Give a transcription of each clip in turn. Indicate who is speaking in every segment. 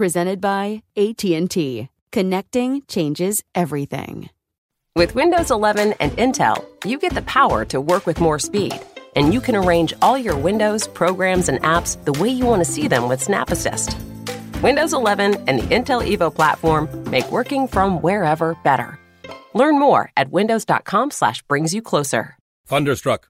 Speaker 1: Presented by AT&T. Connecting changes everything.
Speaker 2: With Windows 11 and Intel, you get the power to work with more speed. And you can arrange all your Windows, programs, and apps the way you want to see them with Snap Assist. Windows 11 and the Intel Evo platform make working from wherever better. Learn more at windows.com slash brings you closer.
Speaker 3: Thunderstruck.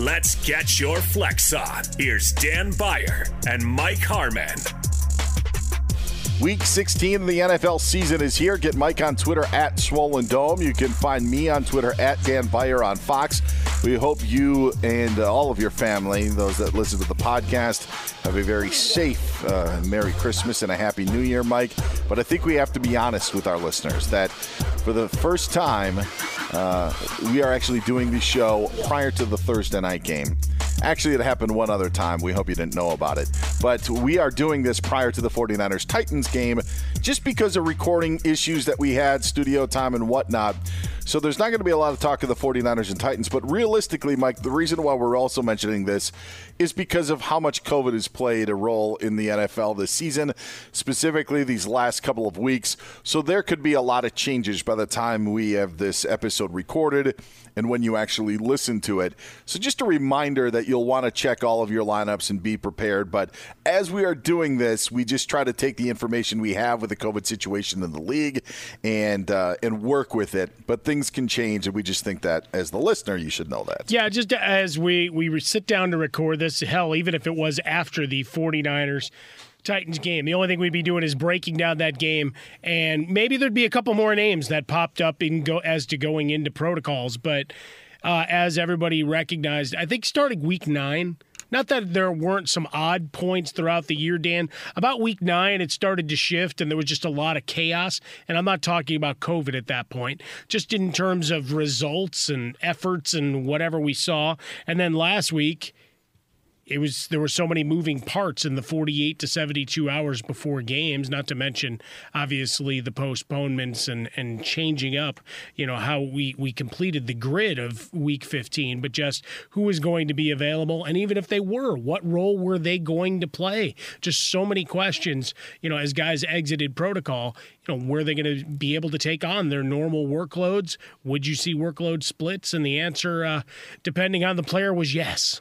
Speaker 4: let's get your flex on. Here's Dan Beyer and Mike Harmon.
Speaker 5: Week 16 of the NFL season is here. Get Mike on Twitter at Swollen Dome. You can find me on Twitter at Dan Beyer on Fox. We hope you and uh, all of your family, those that listen to the podcast, have a very safe uh, Merry Christmas and a Happy New Year, Mike. But I think we have to be honest with our listeners that for the first time, uh, we are actually doing the show prior to the Thursday night game. Actually, it happened one other time. We hope you didn't know about it. But we are doing this prior to the 49ers Titans game just because of recording issues that we had, studio time, and whatnot. So there's not going to be a lot of talk of the 49ers and Titans. But realistically, Mike, the reason why we're also mentioning this is because of how much COVID has played a role in the NFL this season, specifically these last couple of weeks. So there could be a lot of changes by the time we have this episode recorded and when you actually listen to it. So just a reminder that you'll want to check all of your lineups and be prepared. But as we are doing this, we just try to take the information we have with the COVID situation in the league and uh, and work with it. But things can change, and we just think that as the listener, you should know that.
Speaker 6: Yeah, just as we we sit down to record this, hell, even if it was after the 49ers
Speaker 7: Titans game. The only thing we'd be doing is breaking down that game, and maybe there'd be a couple more names that popped up in go as to going into protocols. But uh, as everybody recognized, I think starting week nine. Not that there weren't some odd points throughout the year, Dan. About week nine, it started to shift and there was just a lot of chaos. And I'm not talking about COVID at that point, just in terms of results and efforts and whatever we saw. And then last week, it was there were so many moving parts in the 48 to 72 hours before games not to mention obviously the postponements and and changing up you know how we we completed the grid of week 15 but just who was going to be available and even if they were what role were they going to play? Just so many questions you know as guys exited protocol you know were they going to be able to take on their normal workloads? Would you see workload splits? And the answer uh, depending on the player was yes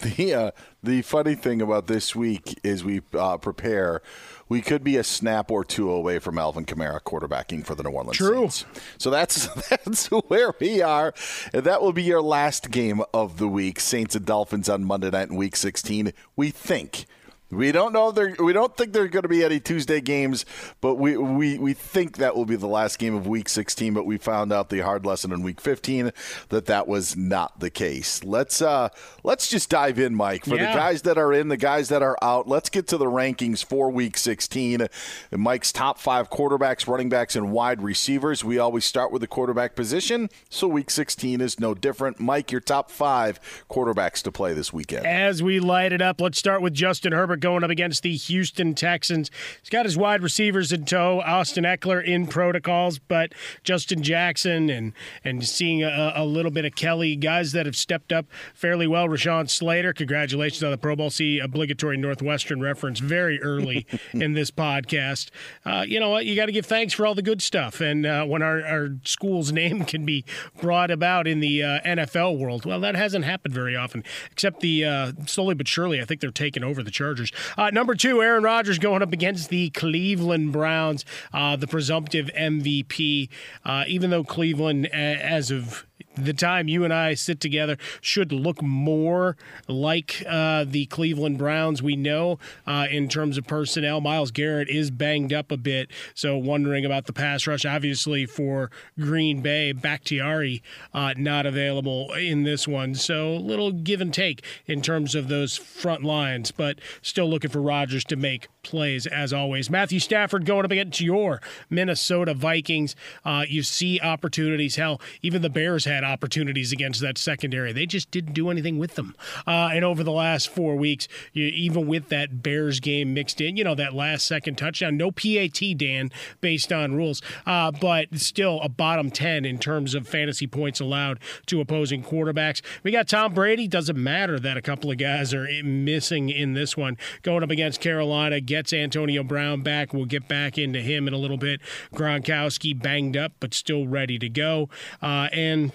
Speaker 5: The uh, the funny thing about this week is we uh, prepare. We could be a snap or two away from Alvin Kamara quarterbacking for the New Orleans
Speaker 7: True.
Speaker 5: Saints. So that's that's where we are, and that will be your last game of the week. Saints and Dolphins on Monday night in Week 16. We think. We don't know. There, we don't think there are going to be any Tuesday games, but we, we, we think that will be the last game of Week 16. But we found out the hard lesson in Week 15 that that was not the case. Let's uh, let's just dive in, Mike. For
Speaker 7: Yeah.
Speaker 5: the guys that are in, the guys that are out, let's get to the rankings for Week 16. Mike's top five quarterbacks, running backs, and wide receivers. We always start with the quarterback position, so Week 16 is no different. Mike, your top five quarterbacks to play this weekend.
Speaker 7: As we light it up, let's start with Justin Herbert going up against the Houston Texans. He's got his wide receivers in tow. Austin Ekeler in protocols, but Justin Jackson and and seeing a, a little bit of Kelly, guys that have stepped up fairly well. Rashawn Slater, congratulations on the Pro Bowl. See obligatory Northwestern reference very early in this podcast. Uh, you know what? You got to give thanks for all the good stuff. And uh, when our, our school's name can be brought about in the uh, NFL world, well, that hasn't happened very often, except the uh, slowly but surely, I think they're taking over the Chargers. Uh, number two, Aaron Rodgers going up against the Cleveland Browns, uh, the presumptive MVP. Uh, even though Cleveland, as of the time you and I sit together should look more like uh, the Cleveland Browns we know uh, in terms of personnel. Myles Garrett is banged up a bit, so wondering about the pass rush. Obviously, for Green Bay, Bakhtiari uh, not available in this one, so a little give and take in terms of those front lines, but still looking for Rodgers to make plays as always. Matthew Stafford going up against your Minnesota Vikings. Uh, you see opportunities. Hell, even the Bears had opportunities against that secondary. They just didn't do anything with them. Uh, and over the last four weeks, you, even with that Bears game mixed in, you know, that last second touchdown, no PAT, Dan, based on rules, uh, but still a bottom 10 in terms of fantasy points allowed to opposing quarterbacks. We got Tom Brady. Doesn't matter that a couple of guys are missing in this one. Going up against Carolina, gets Antonio Brown back. We'll get back into him in a little bit. Gronkowski banged up, but still ready to go. Uh, and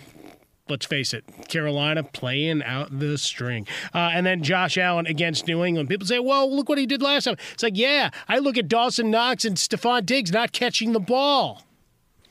Speaker 7: let's face it, Carolina playing out the string. Uh, and then Josh Allen against New England. People say, well, look what he did last time. It's like, yeah, I look at Dawson Knox and Stefon Diggs not catching the ball.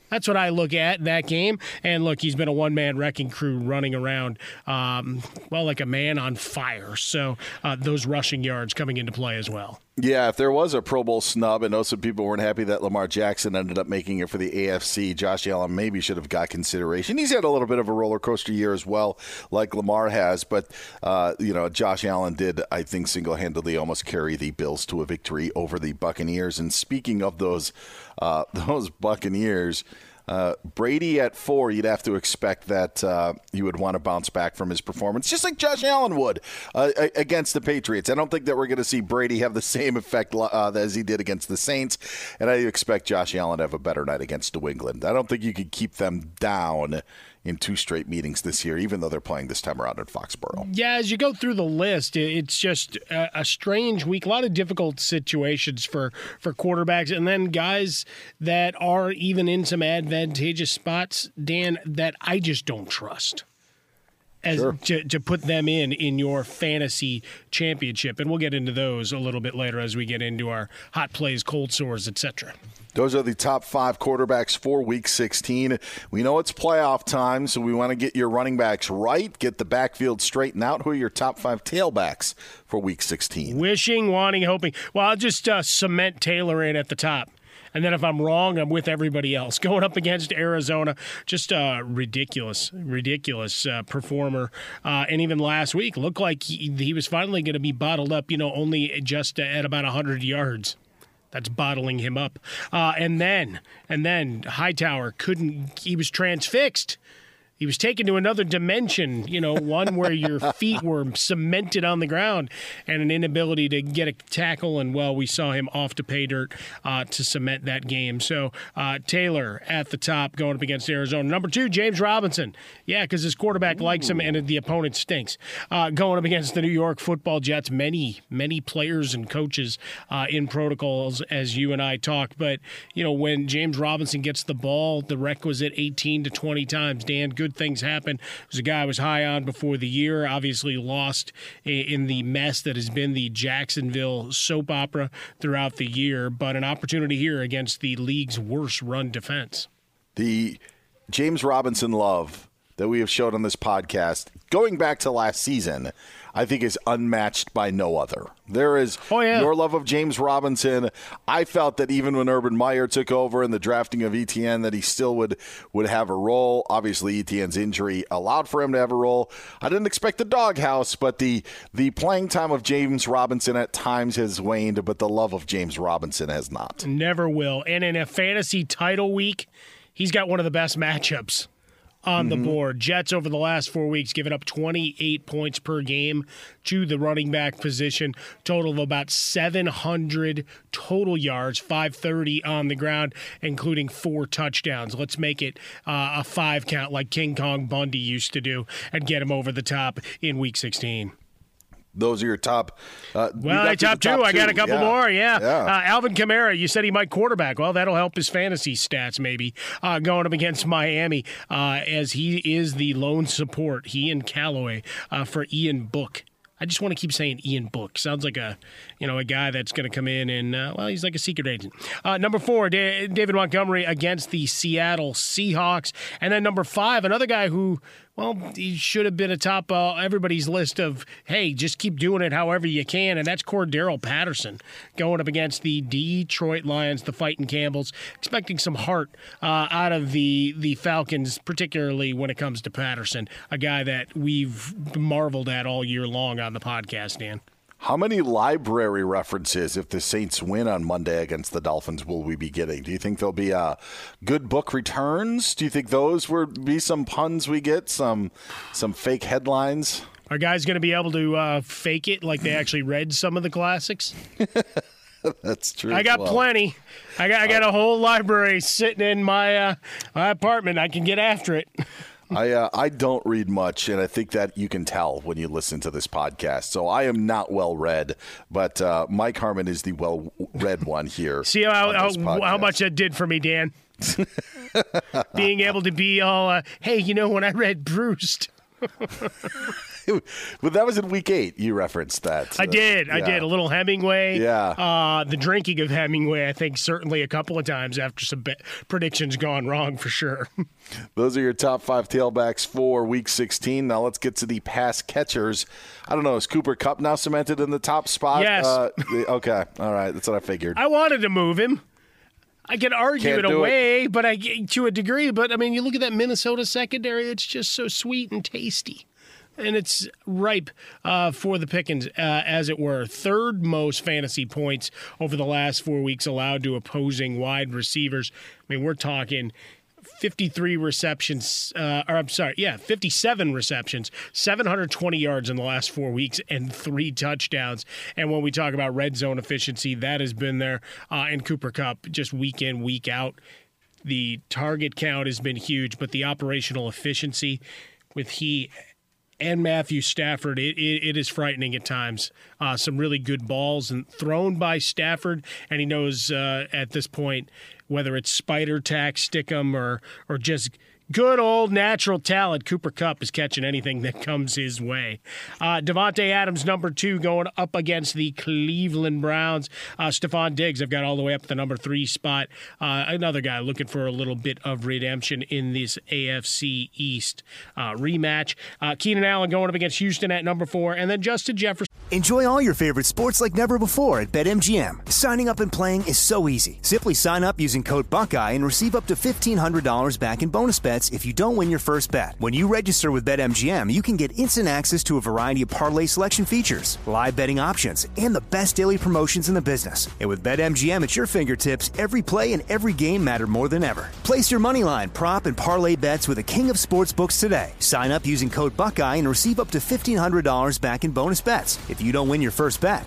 Speaker 7: That's what I look at in that game. And look, he's been a one man wrecking crew running around, um, well, like a man on fire. So uh, those rushing yards coming into play as well.
Speaker 5: Yeah, if there was a Pro Bowl snub, I know some people weren't happy that Lamar Jackson ended up making it for the AFC. Josh Allen maybe should have got consideration. He's had a little bit of a roller coaster year as well, like Lamar has. But uh, you know, Josh Allen did, I think, single handedly almost carry the Bills to a victory over the Buccaneers. And speaking of those uh, those Buccaneers. Uh, Brady at four, you'd have to expect that uh, he would want to bounce back from his performance, just like Josh Allen would uh, against the Patriots. I don't think that we're going to see Brady have the same effect uh, as he did against the Saints, and I expect Josh Allen to have a better night against New England. I don't think you could keep them down in two straight meetings this year, even though they're playing this time around at Foxborough.
Speaker 7: Yeah, as you go through the list, it's just a, strange week. A lot of difficult situations for for quarterbacks, and then guys that are even in some advantageous spots. Dan, that I just don't trust. As sure. to, to put them in in your fantasy championship. And we'll get into those a little bit later as we get into our hot plays, cold sores, etc.
Speaker 5: Those are the top five quarterbacks for Week 16. We know it's playoff time, so we want to get your running backs right, get the backfield straightened out. Who are your top five tailbacks for Week 16?
Speaker 7: Wishing, wanting, hoping. Well, I'll just uh, cement Taylor in at the top. And then if I'm wrong, I'm with everybody else. Going up against Arizona, just a ridiculous, ridiculous uh, performer. Uh, and even last week, looked like he, he was finally going to be bottled up, you know, only just at about 100 yards. That's bottling him up. Uh, and then, and then Hightower couldn't, he was transfixed he was taken to another dimension, you know, one where your feet were cemented on the ground and an inability to get a tackle. And, well, we saw him off to pay dirt uh, to cement that game. So uh, Taylor at the top going up against Arizona. Number two, James Robinson. Yeah, because his quarterback Ooh. likes him and the opponent stinks. Uh, going up against the New York football Jets. Many, many players and coaches uh, in protocols as you and I talk. But, you know, when James Robinson gets the ball, the requisite 18 to 20 times, Dan, good good things happen. It was a guy I was high on before the year, obviously lost in the mess that has been the Jacksonville soap opera throughout the year, but an opportunity here against the league's worst run defense.
Speaker 5: The James Robinson love that we have showed on this podcast, going back to last season, I think is unmatched by no other. There is
Speaker 7: oh, yeah.
Speaker 5: your love of James Robinson. I felt that even when Urban Meyer took over in the drafting of ETN, that he still would would have a role. Obviously, ETN's injury allowed for him to have a role. I didn't expect the doghouse, but the the playing time of James Robinson at times has waned, but the love of James Robinson has not.
Speaker 7: Never will. And in a fantasy title week, he's got one of the best matchups on mm-hmm. the board. Jets over the last four weeks giving up 28 points per game to the running back position, total of about 700 total yards, 530 on the ground, including four touchdowns. Let's make it uh, a five count like King Kong Bundy used to do and get him over the top in week 16
Speaker 5: those are your top.
Speaker 7: Uh, well, I top, top two. I got a couple yeah. more. Yeah. yeah. Uh, Alvin Kamara, you said he might quarterback. Well, that'll help his fantasy stats maybe uh, going up against Miami uh, as he is the lone support. He and Callaway uh, for Ian Book. I just want to keep saying Ian Book. Sounds like a, you know, a guy that's going to come in and uh, well, he's like a secret agent. Uh, number four, da- David Montgomery against the Seattle Seahawks, and then number five, another guy who well, he should have been atop uh, everybody's list of, hey, just keep doing it however you can. And that's Cordarrelle Patterson going up against the Detroit Lions, the fighting Campbells, expecting some heart uh, out of the, the Falcons, particularly when it comes to Patterson, a guy that we've marveled at all year long on the podcast, Dan.
Speaker 5: How many library references, if the Saints win on Monday against the Dolphins, will we be getting? Do you think there'll be uh, good book returns? Do you think those will be some puns we get, some some fake headlines?
Speaker 7: Are guys going to be able to uh, fake it like they actually read some of the classics?
Speaker 5: That's true.
Speaker 7: I got
Speaker 5: well.
Speaker 7: plenty. I got I got a whole library sitting in my uh, my apartment. I can get after it.
Speaker 5: I uh, I don't read much, and I think that you can tell when you listen to this podcast. So I am not well read, but uh, Mike Harmon is the well read one here.
Speaker 7: See how how, how, much that did for me, Dan. Being able to be all, uh, hey, you know, when I read Bruce.
Speaker 5: but that was in week eight. You referenced that.
Speaker 7: I did. Yeah. I did a little Hemingway.
Speaker 5: Yeah.
Speaker 7: Uh, the drinking of Hemingway. I think certainly a couple of times after some be- predictions gone wrong for sure.
Speaker 5: Those are your top five tailbacks for Week 16. Now let's get to the pass catchers. I don't know. Is Cooper Kupp now cemented in the top spot?
Speaker 7: Yes. Uh,
Speaker 5: okay. All right. That's what I figured.
Speaker 7: I wanted to move him. I can argue Can't it away, it. but I to a degree. But I mean, you look at that Minnesota secondary; it's just so sweet and tasty and it's ripe uh, for the pickings, uh, as it were. Third most fantasy points over the last four weeks allowed to opposing wide receivers. I mean, we're talking 53 receptions, uh, or I'm sorry, yeah, 57 receptions, 720 yards in the last four weeks, and three touchdowns. And when we talk about red zone efficiency, that has been there uh, in Cooper Kupp, just week in, week out. The target count has been huge, but the operational efficiency with he and Matthew Stafford, it, it, it is frightening at times. Uh, some really good balls and thrown by Stafford, and he knows uh, at this point whether it's spider tack, stick 'em, or or just good old natural talent. Cooper Kupp is catching anything that comes his way. Uh, Davante Adams, number two, going up against the Cleveland Browns. Uh, Stefon Diggs, I've got all the way up to the number three spot. Uh, another guy looking for a little bit of redemption in this AFC East uh, rematch. Uh, Keenan Allen going up against Houston at number four, and then Justin Jefferson.
Speaker 8: Enjoy all your favorite sports like never before at BetMGM. Signing up and playing is so easy. Simply sign up using code Buckeye and receive up to $1,500 back in bonus bets if you don't win your first bet. When you register with BetMGM, you can get instant access to a variety of parlay selection features, live betting options, and the best daily promotions in the business. And with BetMGM at your fingertips, every play and every game matter more than ever. Place your moneyline, prop, and parlay bets with the king of sportsbooks today. Sign up using code Buckeye and receive up to $1,500 back in bonus bets if you don't win your first bet.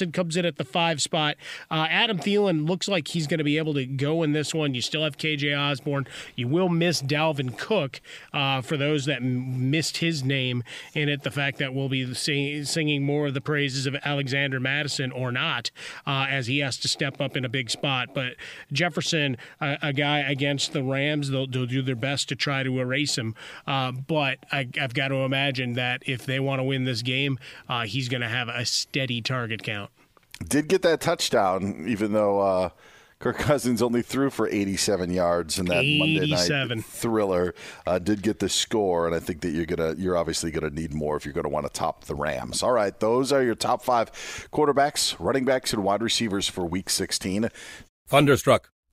Speaker 9: 1-800-GAMBLER.
Speaker 7: comes in at the five spot. Uh, Adam Thielen looks like he's going to be able to go in this one. You still have KJ Osborne. You will miss Dalvin Cook uh, for those that m- missed his name in it. The fact that we'll be sing- singing more of the praises of Alexander Mattison or not, uh, as he has to step up in a big spot. But Jefferson, a, a guy against the Rams, they'll, they'll, do their best to try to erase him. Uh, but I, have got to imagine that if they want to win this game, uh, he's going to have a steady target count
Speaker 5: did get that touchdown, even though uh, Kirk Cousins only threw for 87 yards in that 87. Monday night thriller. Uh, did get the score, and I think that you're gonna you're obviously gonna need more if you're gonna want to top the Rams. All right, those are your top five quarterbacks, running backs, and wide receivers for Week 16.
Speaker 3: Thunderstruck.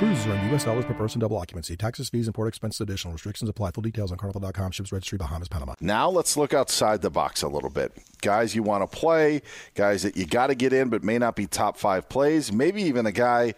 Speaker 10: Cruises are in U.S. dollars per person, double occupancy. Taxes, fees, and port expenses additional. Restrictions apply. Full details on carnival.com. Ships registry, Bahamas, Panama.
Speaker 5: Now let's look outside the box a little bit. Guys you want to play, guys that you got to get in but may not be top five plays, maybe even a guy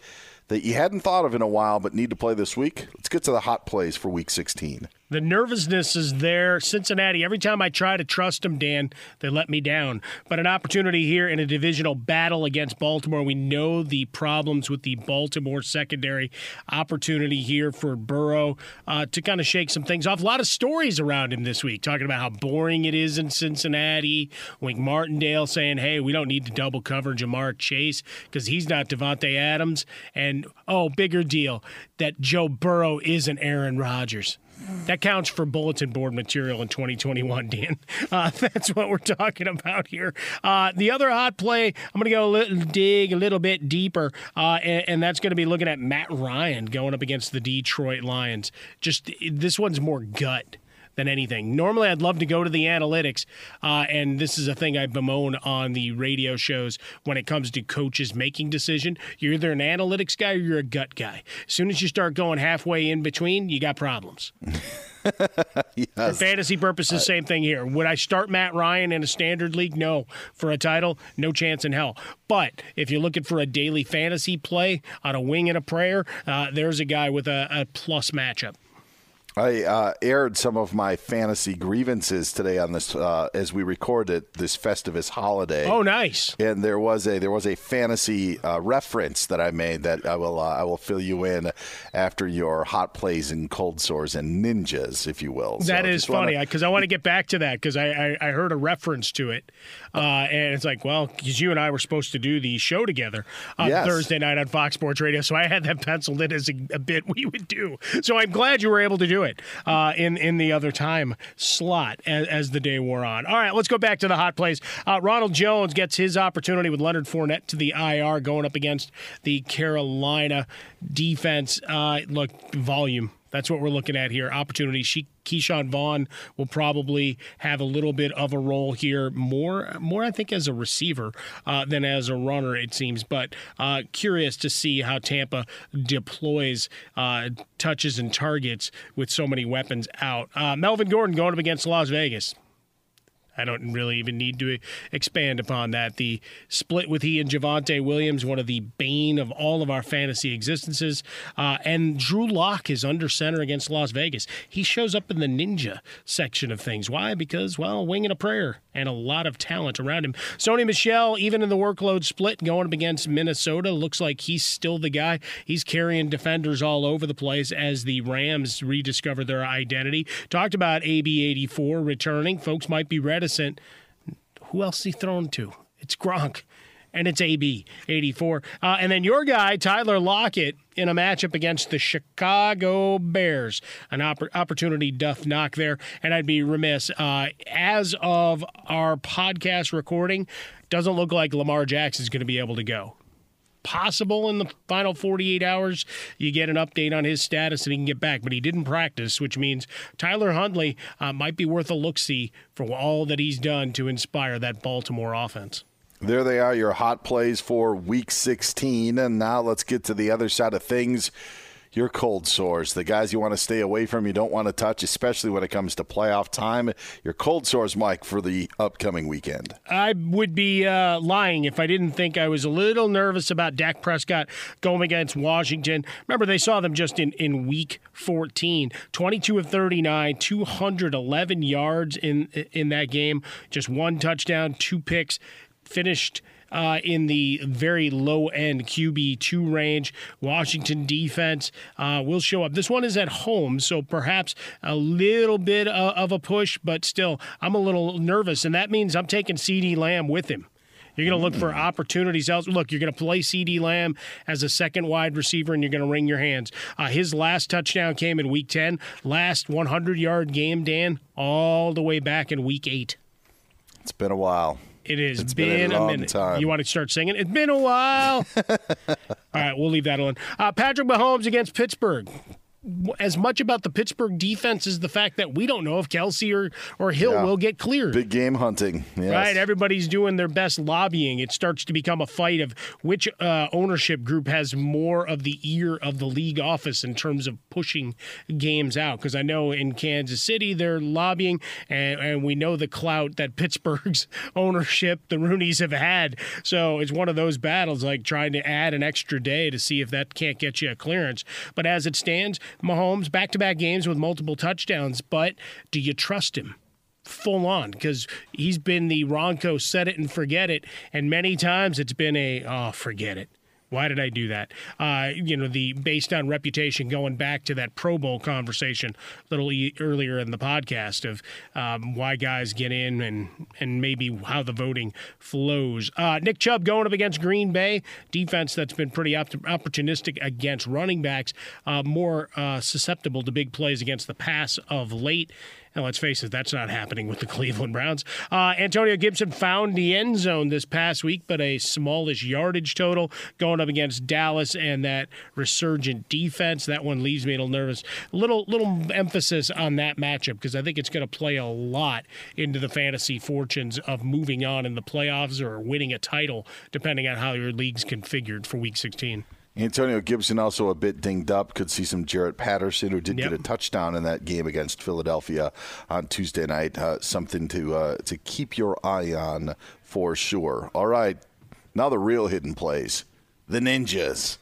Speaker 5: that you hadn't thought of in a while but need to play this week. Let's get to the hot plays for week 16.
Speaker 7: The nervousness is there. Cincinnati, every time I try to trust them, Dan, they let me down. But an opportunity here in a divisional battle against Baltimore. We know the problems with the Baltimore secondary. Opportunity here for Burrow uh, to kind of shake some things off. A lot of stories around him this week, talking about how boring it is in Cincinnati. Wink Martindale saying, hey, we don't need to double cover Ja'Marr Chase because he's not Davante Adams. And, oh, bigger deal, that Joe Burrow isn't Aaron Rodgers. That counts for bulletin board material in 2021, Dan. Uh, that's what we're talking about here. Uh, the other hot play, I'm going to go a little, dig a little bit deeper, uh, and, and, that's going to be looking at Matt Ryan going up against the Detroit Lions. Just this one's more gut than anything. Normally, I'd love to go to the analytics, uh, and this is a thing I bemoan on the radio shows when it comes to coaches making decision. You're either an analytics guy or you're a gut guy. As soon as you start going halfway in between, you got problems. yes. For fantasy purposes, same thing here. Would I start Matt Ryan in a standard league? No. For a title, no chance in hell. But if you're looking for a daily fantasy play on a wing and a prayer, uh, there's a guy with a, a plus matchup.
Speaker 5: I uh, aired some of my fantasy grievances today on this uh, as we recorded this Festivus holiday.
Speaker 7: Oh, nice!
Speaker 5: And there was a there was a fantasy uh, reference that I made that I will uh, I will fill you in after your hot plays and cold sores and ninjas, if you will.
Speaker 7: That so is funny because. I want to get back to that because I, I, I heard a reference to it, uh, and it's like well because you and I were supposed to do the show together on yes. Thursday night on Fox Sports Radio, so I had that penciled in as a, a bit we would do. So I'm glad you were able to do it uh, in in the other time slot as, as, the day wore on. All right, let's go back to the hot plays. Uh, Ronald Jones gets his opportunity with Leonard Fournette to the IR, going up against the Carolina defense. Uh, look, volume that's what we're looking at here. Opportunity. She, Ke'Shawn Vaughn will probably have a little bit of a role here, more, more I think as a receiver uh, than as a runner, it seems. But uh, curious to see how Tampa deploys uh, touches and targets with so many weapons out. Uh, Melvin Gordon going up against Las Vegas. I don't really even need to expand upon that. The split with he and Javonte Williams, one of the bane of all of our fantasy existences. Uh, and Drew Lock is under center against Las Vegas. He shows up in the ninja section of things. Why? Because, well, wing and a prayer and a lot of talent around him. Sony Michel, even in the workload split going up against Minnesota, looks like he's still the guy. He's carrying defenders all over the place as the Rams rediscover their identity. Talked about AB 84 returning. Folks might be ready reticent. Who else is he thrown to? It's Gronk. And it's AB 84. Uh, and then your guy, Tyler Lockett, in a matchup against the Chicago Bears. An opp- opportunity doth knock there. And I'd be remiss. Uh, as of our podcast recording, doesn't look like Lamar Jackson is going to be able to go possible in the final 48 hours you get an update on his status and he can get back. But he didn't practice, which means Tyler Huntley uh, might be worth a look see for all that he's done to inspire that Baltimore offense.
Speaker 5: There they are, your hot plays for week 16. And now let's get to the other side of things your cold sores, the guys you want to stay away from, you don't want to touch, especially when it comes to playoff time. Your cold sores, Mike, for the upcoming weekend.
Speaker 7: I would be uh, lying if I didn't think I was a little nervous about Dak Prescott going against Washington. Remember, they saw them just in, in week 14, 22 of 39, 211 yards in in that game, just one touchdown, two picks, finished uh, in the very low end QB2 range. Washington defense uh, will show up. This one is at home, so perhaps a little bit uh, of a push, but still, I'm a little nervous, and that means I'm taking CeeDee Lamb with him. You're going to look for opportunities else. Look, you're going to play CeeDee Lamb as a second wide receiver, and you're going to wring your hands. Uh, his last touchdown came in Week 10. Last 100 yard game, Dan, all the way back in Week 8.
Speaker 5: It's been a while.
Speaker 7: It has it's been, been a, a minute.
Speaker 5: Time.
Speaker 7: You want to start singing? It's been a while. All right, we'll leave that alone. Uh, Patrick Mahomes against Pittsburgh as much about the Pittsburgh defense as the fact that we don't know if Kelce or, or Hill yeah. will get cleared.
Speaker 5: Big game hunting. Yes.
Speaker 7: Right? Everybody's doing their best lobbying. It starts to become a fight of which uh, ownership group has more of the ear of the league office in terms of pushing games out. Because I know in Kansas City, they're lobbying, and, and we know the clout that Pittsburgh's ownership, the Rooneys, have had. So it's one of those battles like trying to add an extra day to see if that can't get you a clearance. But as it stands, Mahomes back to back games with multiple touchdowns, but do you trust him? Full on because he's been the Ronco set it and forget it, and many times it's been a oh forget it Why did I do that? Uh, you know, the based on reputation, going back to that Pro Bowl conversation a little e- earlier in the podcast of um, why guys get in and and maybe how the voting flows. Uh, Nick Chubb going up against Green Bay defense that's been pretty op- opportunistic against running backs, uh, more uh, susceptible to big plays against the pass of late. And let's face it, that's not happening with the Cleveland Browns. Uh, Antonio Gibson found the end zone this past week, but a smallish yardage total going up against Dallas and that resurgent defense. That one leaves me a little nervous. Little little emphasis on that matchup because I think it's going to play a lot into the fantasy fortunes of moving on in the playoffs or winning a title, depending on how your league's configured for Week 16.
Speaker 5: Antonio Gibson also a bit dinged up. Could see some Jaret Patterson, who did
Speaker 7: Yep.
Speaker 5: get a touchdown in that game against Philadelphia on Tuesday night. Uh, something to uh, to keep your eye on for sure. All right, now the real hidden plays, the ninjas.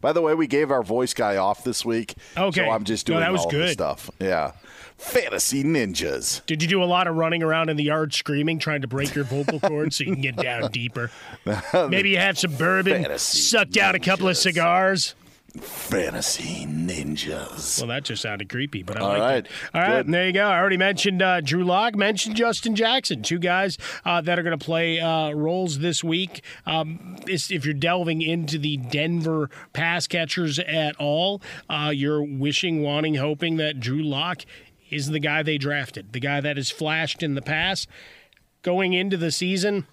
Speaker 5: By the way, we gave our voice guy off this week.
Speaker 7: Okay.
Speaker 5: so I'm just
Speaker 7: No,
Speaker 5: doing
Speaker 7: that was
Speaker 5: all the
Speaker 7: good.
Speaker 5: stuff. Yeah, fantasy ninjas.
Speaker 7: Did you do a lot of running around in the yard screaming, trying to break your vocal cords so you can get down deeper? Maybe you had some bourbon,
Speaker 5: Fantasy
Speaker 7: sucked down a couple of cigars.
Speaker 5: Fantasy ninjas.
Speaker 7: Well, that just sounded creepy, but I like
Speaker 5: right.
Speaker 7: it. All right,
Speaker 5: Good.
Speaker 7: there you go. I already mentioned uh, Drew Lock, mentioned Justin Jackson, two guys uh, that are going to play uh, roles this week. Um, if you're delving into the Denver pass catchers at all, uh, you're wishing, wanting, hoping that Drew Lock is the guy they drafted, the guy that has flashed in the past. Going into the season,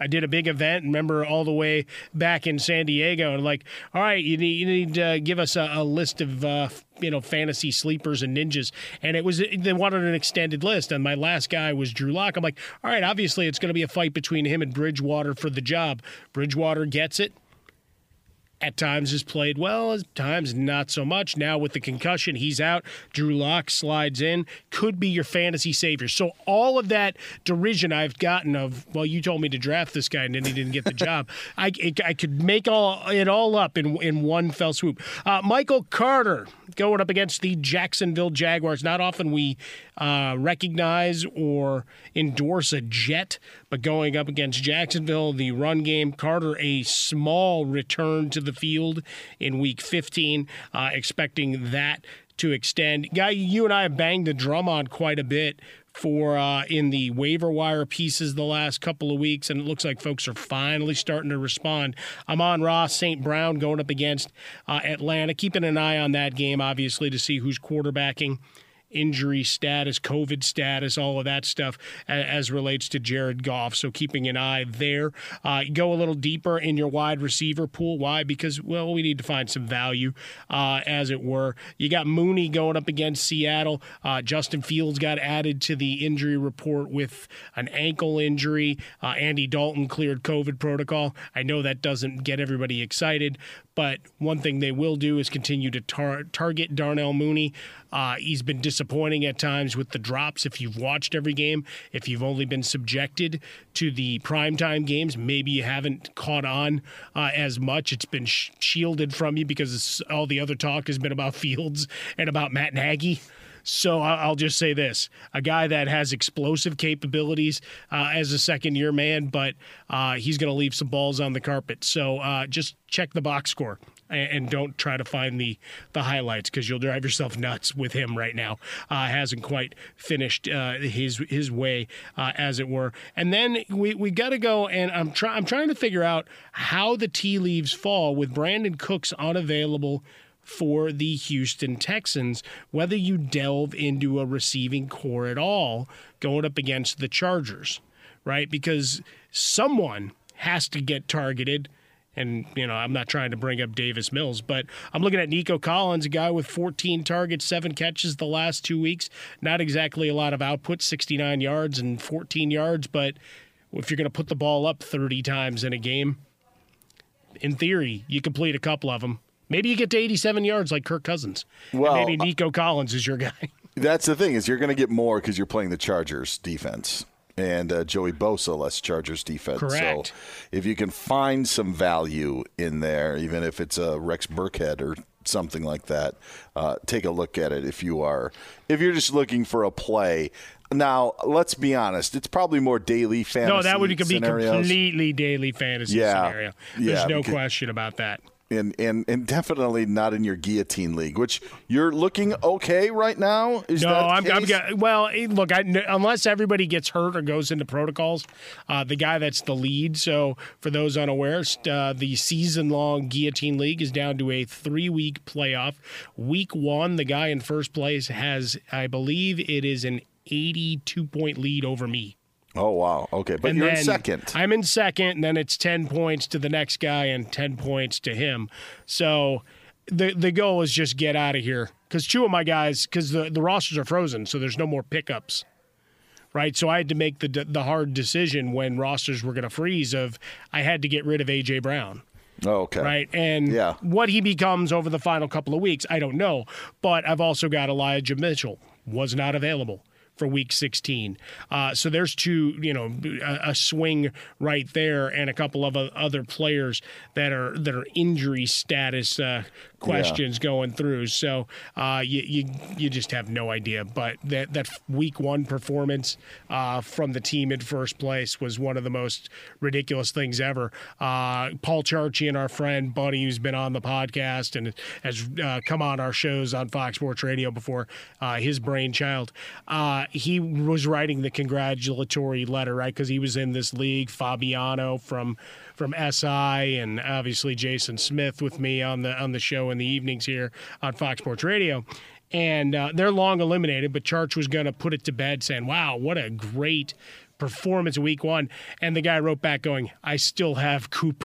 Speaker 7: I did a big event, remember, all the way back in San Diego, and like, all right, you need, you need to give us a, a list of uh, you know fantasy sleepers and ninjas, and it was they wanted an extended list, and my last guy was Drew Lock. I'm like, all right, obviously it's going to be a fight between him and Bridgewater for the job. Bridgewater gets it. At times has played well, at times not so much. Now with the concussion, he's out. Drew Lock slides in, could be your fantasy savior. So all of that derision I've gotten of, well, you told me to draft this guy and then he didn't get the job. I, I could make all it all up in in one fell swoop. Uh, Michael Carter going up against the Jacksonville Jaguars. Not often we uh, recognize or endorse a jet, but going up against Jacksonville, the run game, Carter a small return to the field in week 15, uh, expecting that to extend. Guy, you and I have banged the drum on quite a bit for uh, in the waiver wire pieces the last couple of weeks, and it looks like folks are finally starting to respond. Amon-Ra St. Brown going up against uh, Atlanta, keeping an eye on that game, obviously, to see who's quarterbacking injury status, COVID status, all of that stuff as relates to Jared Goff. So keeping an eye there. Uh, go a little deeper in your wide receiver pool. Why? Because, well, we need to find some value, uh, as it were. You got Mooney going up against Seattle. Uh, Justin Fields got added to the injury report with an ankle injury. Uh, Andy Dalton cleared COVID protocol. I know that doesn't get everybody excited, but one thing they will do is continue to tar- target Darnell Mooney. Uh, he's been disappointing at times with the drops. If you've watched every game, if you've only been subjected to the primetime games, maybe you haven't caught on uh, as much. It's been sh- shielded from you because all the other talk has been about Fields and about Matt Nagy. So I'll just say this: a guy that has explosive capabilities uh, as a second-year man, but uh, he's going to leave some balls on the carpet. So uh, just check the box score and don't try to find the the highlights because you'll drive yourself nuts with him right now. Uh, hasn't quite finished uh, his his way, uh, as it were. And then we we got to go and I'm trying I'm trying to figure out how the tea leaves fall with Brandin Cooks unavailable for the Houston Texans, whether you delve into a receiving corps at all going up against the Chargers, right? Because someone has to get targeted. And, you know, I'm not trying to bring up Davis Mills, but I'm looking at Nico Collins, a guy with 14 targets, seven catches the last two weeks. Not exactly a lot of output, 69 yards and 14 yards, but if you're going to put the ball up 30 times in a game, in theory, you complete a couple of them. Maybe you get to 87 yards like Kirk Cousins. And
Speaker 5: Well,
Speaker 7: maybe uh, Nico Collins is your guy.
Speaker 5: That's the thing is you're going to get more because you're playing the Chargers defense and uh, Joey Bosa less Chargers defense.
Speaker 7: Correct.
Speaker 5: So if you can find some value in there, even if it's a Rex Burkhead or something like that, uh, take a look at it if you are if you're just looking for a play. Now, let's be honest. It's probably more daily fantasy.
Speaker 7: No, that would be
Speaker 5: scenarios.
Speaker 7: completely daily fantasy
Speaker 5: Yeah.
Speaker 7: scenario. There's
Speaker 5: Yeah,
Speaker 7: no question about that.
Speaker 5: And, and and definitely not in your guillotine league, which you're looking okay right now. Is
Speaker 7: no, I'm, I'm well. eh, Look, I, unless everybody gets hurt or goes into protocols, uh, the guy that's the lead. So, for those unaware, st- uh, the season-long guillotine league is down to a three-week playoff. Week one, the guy in first place has, I believe, it is an 82-point lead over me.
Speaker 5: Oh wow, okay, but
Speaker 7: And
Speaker 5: you're in second.
Speaker 7: I'm in second, and then it's ten points to the next guy and ten points to him. So the the goal is just get out of here because two of my guys because the the rosters are frozen, so there's no more pickups. Right, so I had to make the the hard decision when rosters were going to freeze. Of I had to get rid of AJ Brown.
Speaker 5: Oh, okay.
Speaker 7: Right. And
Speaker 5: Yeah.
Speaker 7: what he becomes over the final couple of weeks, I don't know. But I've also got Elijah Mitchell, was not available for week 16. Uh, so there's two, you know, a, a swing right there and a couple of other players that are that are injury status uh, questions going through. So uh, you, you you just have no idea. But that that week one performance uh, from the team in first place was one of the most ridiculous things ever. Uh, Paul Charchian, our friend Buddy, who's been on the podcast and has uh, come on our shows on Fox Sports Radio before, uh, his brainchild. Uh, he was writing the congratulatory letter, right? Because he was in this league. Fabiano from from SI and obviously Jason Smith with me on the on the show in the evenings here on Fox Sports Radio. And uh, they're long eliminated, but Charch was going to put it to bed, saying, "Wow, what a great performance week one." And the guy wrote back, going, "I still have Cooper."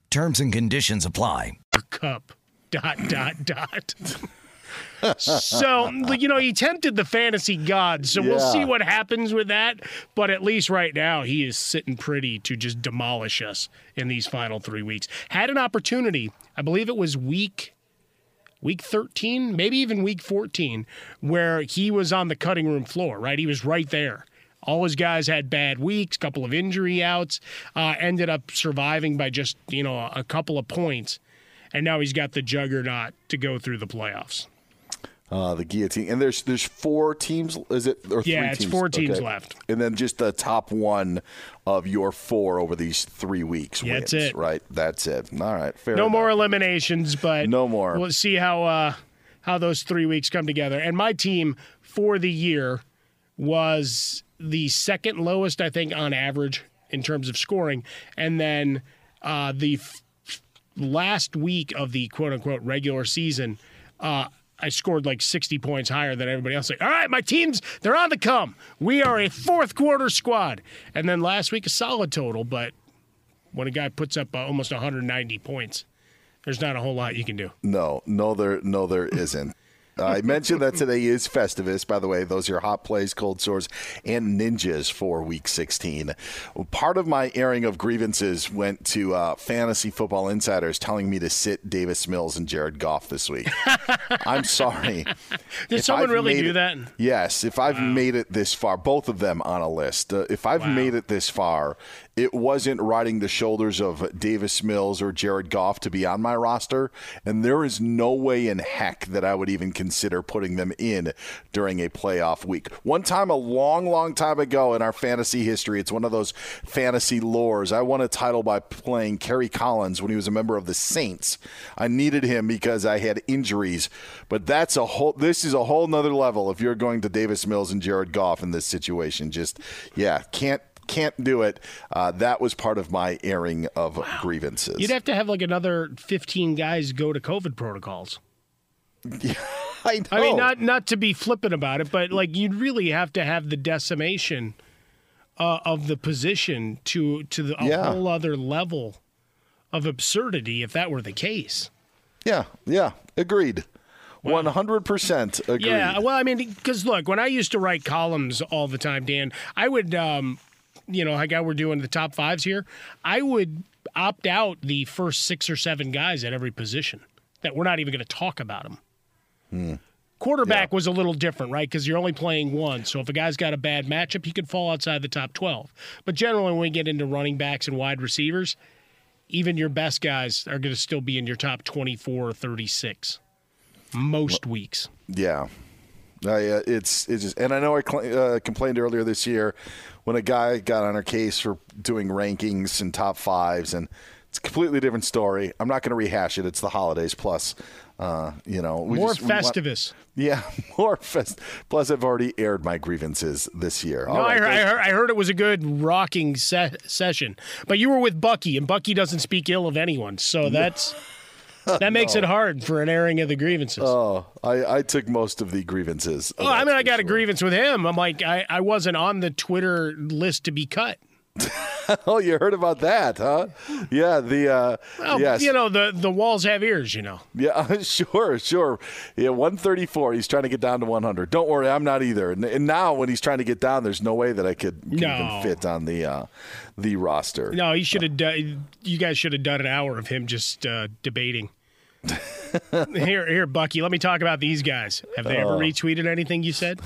Speaker 9: Terms and conditions apply.
Speaker 7: Kupp. Dot dot dot. so you know he tempted the fantasy gods, so we'll see what happens with that. But at least right now he is sitting pretty to just demolish us in these final three weeks. Had an opportunity, I believe it was week week 13, maybe even week 14, where he was on the cutting room floor, right? He was right there. All his guys had bad weeks, couple of injury outs, uh, ended up surviving by just, you know, a couple of points. And now he's got the juggernaut to go through the playoffs.
Speaker 5: Uh, the guillotine, and there's there's four teams. Is it? Or
Speaker 7: Yeah,
Speaker 5: three
Speaker 7: it's
Speaker 5: teams?
Speaker 7: four teams
Speaker 5: Okay.
Speaker 7: left.
Speaker 5: and then just the top one of your four over these three weeks.
Speaker 7: Yeah,
Speaker 5: wins,
Speaker 7: that's it.
Speaker 5: Right, that's it. All right, fair.
Speaker 7: no
Speaker 5: enough.
Speaker 7: more eliminations, but
Speaker 5: No more.
Speaker 7: We'll see how uh, how those three weeks come together. And my team for the year was the second lowest, I think, on average in terms of scoring, and then uh, the f- last week of the quote unquote regular season. Uh, I scored like 60 points higher than everybody else. Like, all right, my team's they're on the come. We are a fourth quarter squad. And then last week a solid total, but when a guy puts up uh, almost 190 points, there's not a whole lot you can do.
Speaker 5: No, no, there, no, there isn't. I mentioned that today is Festivus. By the way, those are your hot plays, cold sores, and ninjas for Week 16. Part of my airing of grievances went to uh, fantasy football insiders telling me to sit Davis Mills and Jared Goff this week. I'm sorry.
Speaker 7: Did
Speaker 5: If
Speaker 7: someone
Speaker 5: I've
Speaker 7: really do
Speaker 5: it-
Speaker 7: that?
Speaker 5: Yes, if I've made it this far, both of them on a list. Uh, if I've made it this far, it wasn't riding the shoulders of Davis Mills or Jared Goff to be on my roster, and there is no way in heck that I would even consider putting them in during a playoff week. One time, a long, long time ago in our fantasy history, it's one of those fantasy lores. I won a title by playing Kerry Collins when he was a member of the Saints. I needed him because I had injuries, but that's a whole. This is a whole nother level. If you're going to Davis Mills and Jared Goff in this situation, just yeah, can't can't do it. Uh, that was part of my airing of grievances.
Speaker 7: You'd have to have like another 15 guys go to COVID protocols.
Speaker 5: I.
Speaker 7: I mean, not not to be flippant about it, but like you'd really have to have the decimation uh, of the position to to the, a
Speaker 5: Yeah.
Speaker 7: whole other level of absurdity if that were the case.
Speaker 5: Yeah, yeah, agreed. One hundred percent agreed.
Speaker 7: Yeah, well, I mean, because look, when I used to write columns all the time, Dan, I would, um, you know, like how we're doing the top fives here, I would opt out the first six or seven guys at every position that we're not even going to talk about them.
Speaker 5: Hmm.
Speaker 7: Quarterback was a little different, right? Because you're only playing one. So if a guy's got a bad matchup, he could fall outside the top 12. But generally, when we get into running backs and wide receivers, even your best guys are going to still be in your top 24 or 36 most weeks.
Speaker 5: Yeah. Uh, it's it's just, and I know I cl- uh, complained earlier this year when a guy got on our case for doing rankings and top fives, and it's a completely different story. I'm not going to rehash it. It's the holidays plus, uh, you know, we
Speaker 7: More
Speaker 5: just- we want-
Speaker 7: Festivus.
Speaker 5: yeah, more fest. Plus, I've already aired my grievances this year.
Speaker 7: No,
Speaker 5: All
Speaker 7: I, heard, I, heard, I heard it was a good rocking se- session. But you were with Bucky, and Bucky doesn't speak ill of anyone, so that's that makes it hard for an airing of the grievances.
Speaker 5: Oh, I, I took most of the grievances.
Speaker 7: Oh, I mean, I got a grievance with him. I'm like, I, I wasn't on the Twitter list to be cut.
Speaker 5: oh, you heard about that, huh? Yeah, the uh,
Speaker 7: Well,
Speaker 5: yes,
Speaker 7: you know, the, the walls have ears, you know.
Speaker 5: Yeah, sure, sure. Yeah, 134. He's trying to get down to 100. Don't worry, I'm not either. And, and now, when he's trying to get down, there's no way that I could,
Speaker 7: No.
Speaker 5: even fit on the uh, the roster.
Speaker 7: No, he should have done, you guys should have done an hour of him just uh, debating. here, here, Bucky, let me talk about these guys. Have they ever
Speaker 5: Oh.
Speaker 7: retweeted anything you said?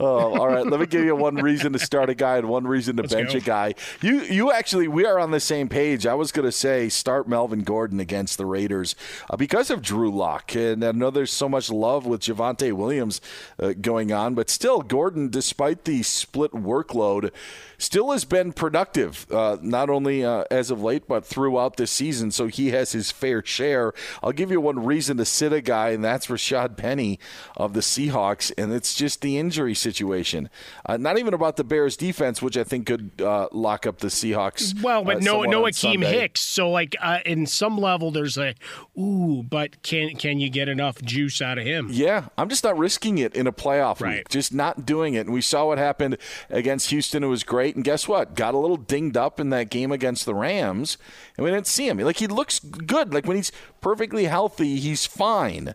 Speaker 5: Oh, all right. Let me give you one reason to start a guy and one reason to
Speaker 7: Let's
Speaker 5: bench
Speaker 7: go.
Speaker 5: a guy. You, you actually, we are on the same page. I was going to say start Melvin Gordon against the Raiders uh, because of Drew Lock, and I know there's so much love with Javonte Williams uh, going on, but still, Gordon, despite the split workload, still has been productive. Uh, not only uh, as of late, but throughout this season. So he has his fair share. I'll give you one reason to sit a guy, and that's Rashad Penny of the Seahawks, and it's just the injury situation. Uh, not even about the Bears defense, which I think could uh, lock up the Seahawks.
Speaker 7: Well, but
Speaker 5: uh,
Speaker 7: no, no
Speaker 5: Akiem.
Speaker 7: Hicks. So, like, uh, in some level, there's a ooh, but can can you get enough juice out of him?
Speaker 5: Yeah, I'm just not risking it in a playoff week. Just not doing it. And we saw what happened against Houston. It was great. And guess what? Got a little dinged up in that game against the Rams, and we didn't see him. Like he looks good. Like when he's perfectly healthy, he's fine.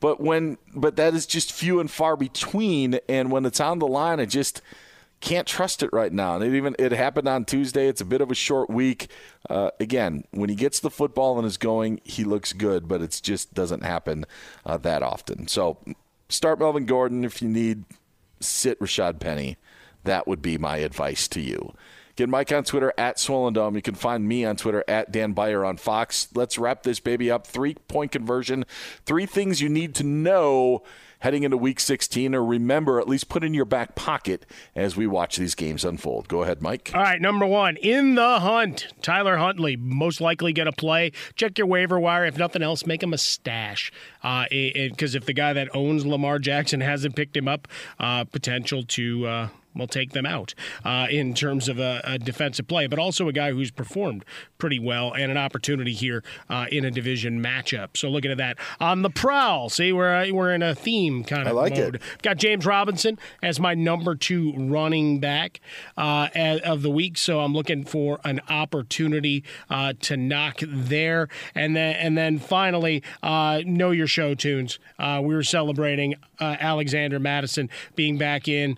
Speaker 5: But when, but that is just few and far between. And when it's on the line, I just can't trust it right now. And it even it happened on Tuesday. It's a bit of a short week. Uh, again, when he gets the football and is going, he looks good, but it just doesn't happen uh, that often. So start Melvin Gordon if you need. Sit Rashad Penny. That would be my advice to you. Get Mike on Twitter at Swollen. You can find me on Twitter at Dan Beyer on Fox. Let's wrap this baby up. Three point conversion. Three things you need to know heading into week 16 or remember at least put in your back pocket as we watch these games unfold. Go ahead, Mike.
Speaker 7: All right, number one, in the hunt, Tyler Huntley, most likely going to play. Check your waiver wire. If nothing else, make him a stash. Because uh, if the guy that owns Lamar Jackson hasn't picked him up, uh, potential to. Uh, will take them out uh, in terms of a, a, defensive play, but also a guy who's performed pretty well and an opportunity here uh, in a division matchup. So looking at that on the prowl. See, we're uh, we're in a theme kind of
Speaker 5: I like
Speaker 7: mode.
Speaker 5: It.
Speaker 7: Got James Robinson as my number two running back uh, of the week, so I'm looking for an opportunity uh, to knock there, and then and then finally, uh, know your show tunes. we were celebrating Alexander Mattison being back in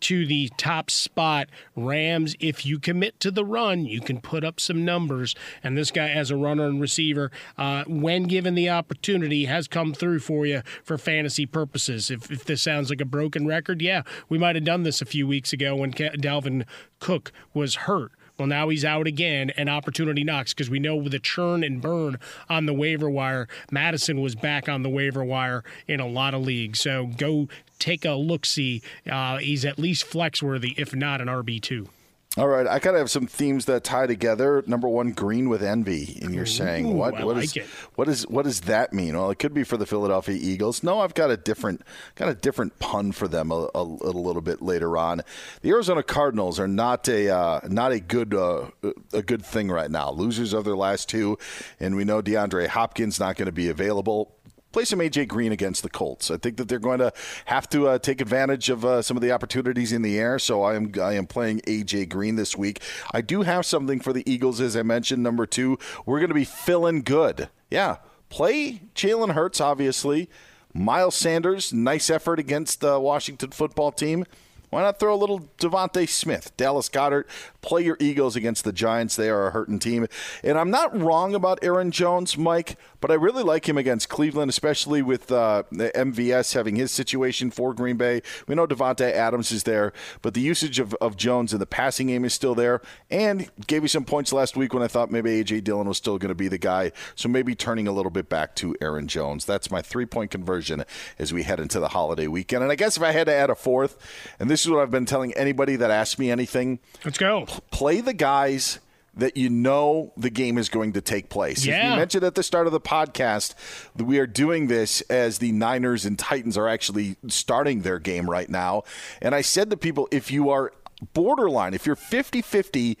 Speaker 7: to the top spot. Rams, if you commit to the run, you can put up some numbers. And this guy, as a runner and receiver, uh, when given the opportunity, has come through for you for fantasy purposes. If, if this sounds like a broken record, yeah, we might have done this a few weeks ago when Dalvin Cook was hurt. Well, now he's out again, and opportunity knocks because we know with the churn and burn on the waiver wire, Mattison was back on the waiver wire in a lot of leagues. So go take a look see. Uh, he's at least flex worthy, if not an RB2.
Speaker 5: All right, I kind of have some themes that tie together. Number one, green with envy, and you're saying
Speaker 7: Ooh,
Speaker 5: what?
Speaker 7: I
Speaker 5: What
Speaker 7: like
Speaker 5: is
Speaker 7: it.
Speaker 5: what is what does that mean? Well, it could be for the Philadelphia Eagles. No, I've got a different got a different pun for them a, a, a little bit later on. The Arizona Cardinals are not a uh, not a good uh, a good thing right now. Losers of their last two, and we know DeAndre Hopkins not going to be available play some AJ Green against the Colts. I think that they're going to have to uh, take advantage of uh, some of the opportunities in the air. So I am I am playing AJ Green this week. I do have something for the Eagles, as I mentioned. Number two, we're going to be feeling good. Yeah, play Jalen Hurts, obviously. Miles Sanders, nice effort against the Washington football team. Why not throw a little DeVonta Smith, Dallas Goedert? Play your Eagles against the Giants. They are a hurting team. And I'm not wrong about Aaron Jones, Mike, but I really like him against Cleveland, especially with uh, MVS having his situation for Green Bay. We know Davante Adams is there, but the usage of, of Jones in the passing game is still there. And gave you some points last week when I thought maybe A.J. Dillon was still going to be the guy. So maybe turning a little bit back to Aaron Jones. That's my three point conversion as we head into the holiday weekend. And I guess if I had to add a fourth, and this is what I've been telling anybody that asks me anything.
Speaker 7: Let's go.
Speaker 5: Play the guys that you know the game is going to take place.
Speaker 7: Yeah.
Speaker 5: You mentioned at the start of the podcast that we are doing this as the Niners and Titans are actually starting their game right now. And I said to people, if you are borderline, if you're 50 50,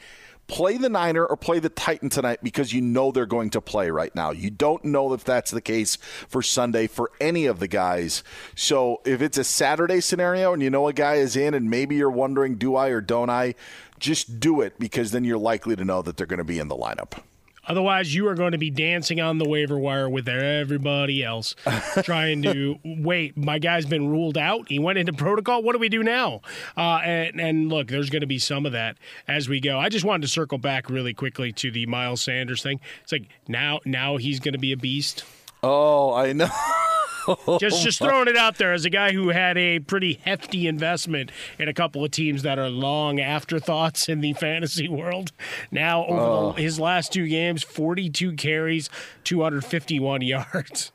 Speaker 5: play the Niner or play the Titan tonight because you know they're going to play right now. You don't know if that's the case for Sunday for any of the guys. So if it's a Saturday scenario and you know a guy is in and maybe you're wondering, do I or don't I? Just do it because then you're likely to know that they're going to be in the lineup.
Speaker 7: Otherwise, you are going to be dancing on the waiver wire with everybody else, trying to wait. My guy's been ruled out. He went into protocol. What do we do now? Uh, and, and look, there's going to be some of that as we go. I just wanted to circle back really quickly to the Miles Sanders thing. It's like now, now he's going to be a beast.
Speaker 5: Oh, I know.
Speaker 7: just just throwing it out there as a guy who had a pretty hefty investment in a couple of teams that are long afterthoughts in the fantasy world. Now over
Speaker 5: Oh.
Speaker 7: the, his last two games, 42 carries, 251 yards.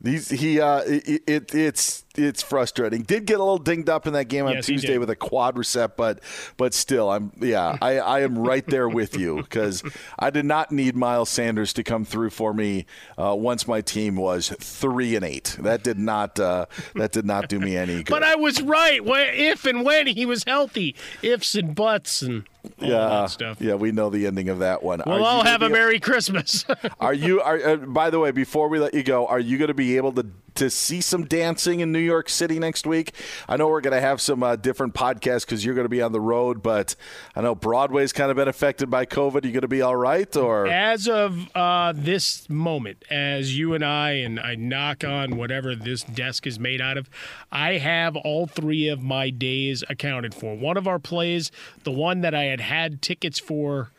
Speaker 5: These he uh, it, it it's it's frustrating. Did get a little dinged up in that game on
Speaker 7: Yes,
Speaker 5: Tuesday with a quadricep, but but still, I'm yeah, I, I am right there with you because I did not need Miles Sanders to come through for me uh, once my team was three and eight. That did not uh, that did not do me any good.
Speaker 7: But I was right. If and when he was healthy, ifs and buts and all
Speaker 5: yeah,
Speaker 7: that stuff.
Speaker 5: yeah, we know the ending of that one. Are
Speaker 7: We'll
Speaker 5: you
Speaker 7: all have a Merry Christmas.
Speaker 5: Are you? Are uh, by the way, before we let you go, are you going to be able to to see some dancing in New York City next week? I know we're going to have some uh, different podcasts because you're going to be on the road, but I know Broadway's kind of been affected by COVID. Are You going to be all right, or
Speaker 7: As of uh, this moment, as you and I, and I knock on whatever this desk is made out of, I have all three of my days accounted for. One of our plays, the one that I had had tickets for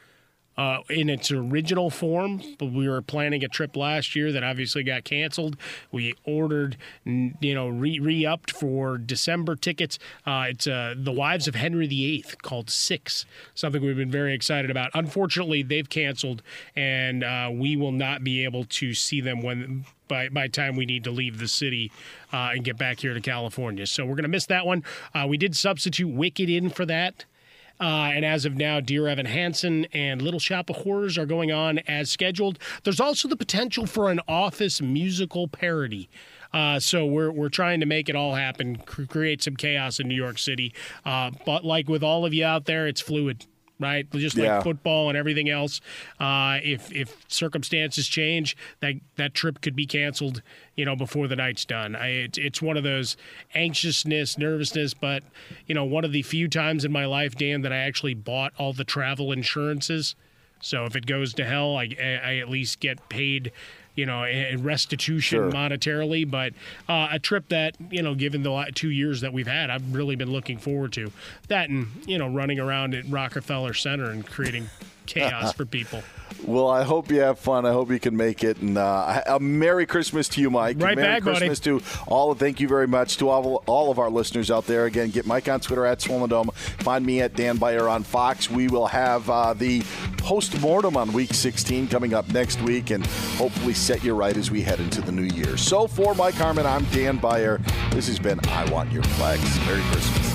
Speaker 7: uh, in its original form, but we were planning a trip last year that obviously got canceled. We ordered, you know, re upped for December tickets. Uh, it's uh, the Wives of Henry VIII called Six, something we've been very excited about. Unfortunately, they've canceled, and uh, we will not be able to see them when by by time we need to leave the city uh, and get back here to California. So we're gonna miss that one. Uh, we did substitute Wicked in for that. Uh, and as of now, Dear Evan Hansen and Little Shop of Horrors are going on as scheduled. There's also the potential for an Office musical parody. Uh, so we're we're trying to make it all happen, create some chaos in New York City. Uh, but like with all of you out there, it's fluid right? Just like yeah. football and everything else. Uh, if if circumstances change, that that trip could be canceled. You know, before the night's done. I, it, it's one of those anxiousness, nervousness, but you know, one of the few times in my life, Dan, that I actually bought all the travel insurances. So if it goes to hell, I, I at least get paid you know, restitution sure. monetarily, but uh, a trip that, you know, given the two years that we've had, I've really been looking forward to. That and, you know, running around at Rockefeller Center and creating chaos for people.
Speaker 5: Well, I hope you have fun. I hope you can make it. And uh, a Merry Christmas to you, Mike.
Speaker 7: Right
Speaker 5: Merry
Speaker 7: back,
Speaker 5: Christmas
Speaker 7: buddy.
Speaker 5: to all. Thank you very much to all, all of our listeners out there. Again, get Mike on Twitter at Swollen Dome. Find me at Dan Beyer on Fox. We will have uh, the post mortem on Week 16 coming up next week, and hopefully set you right as we head into the new year. So for Mike Harmon, I'm Dan Beyer. This has been I Want Your Flex. Merry Christmas.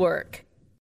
Speaker 11: Network.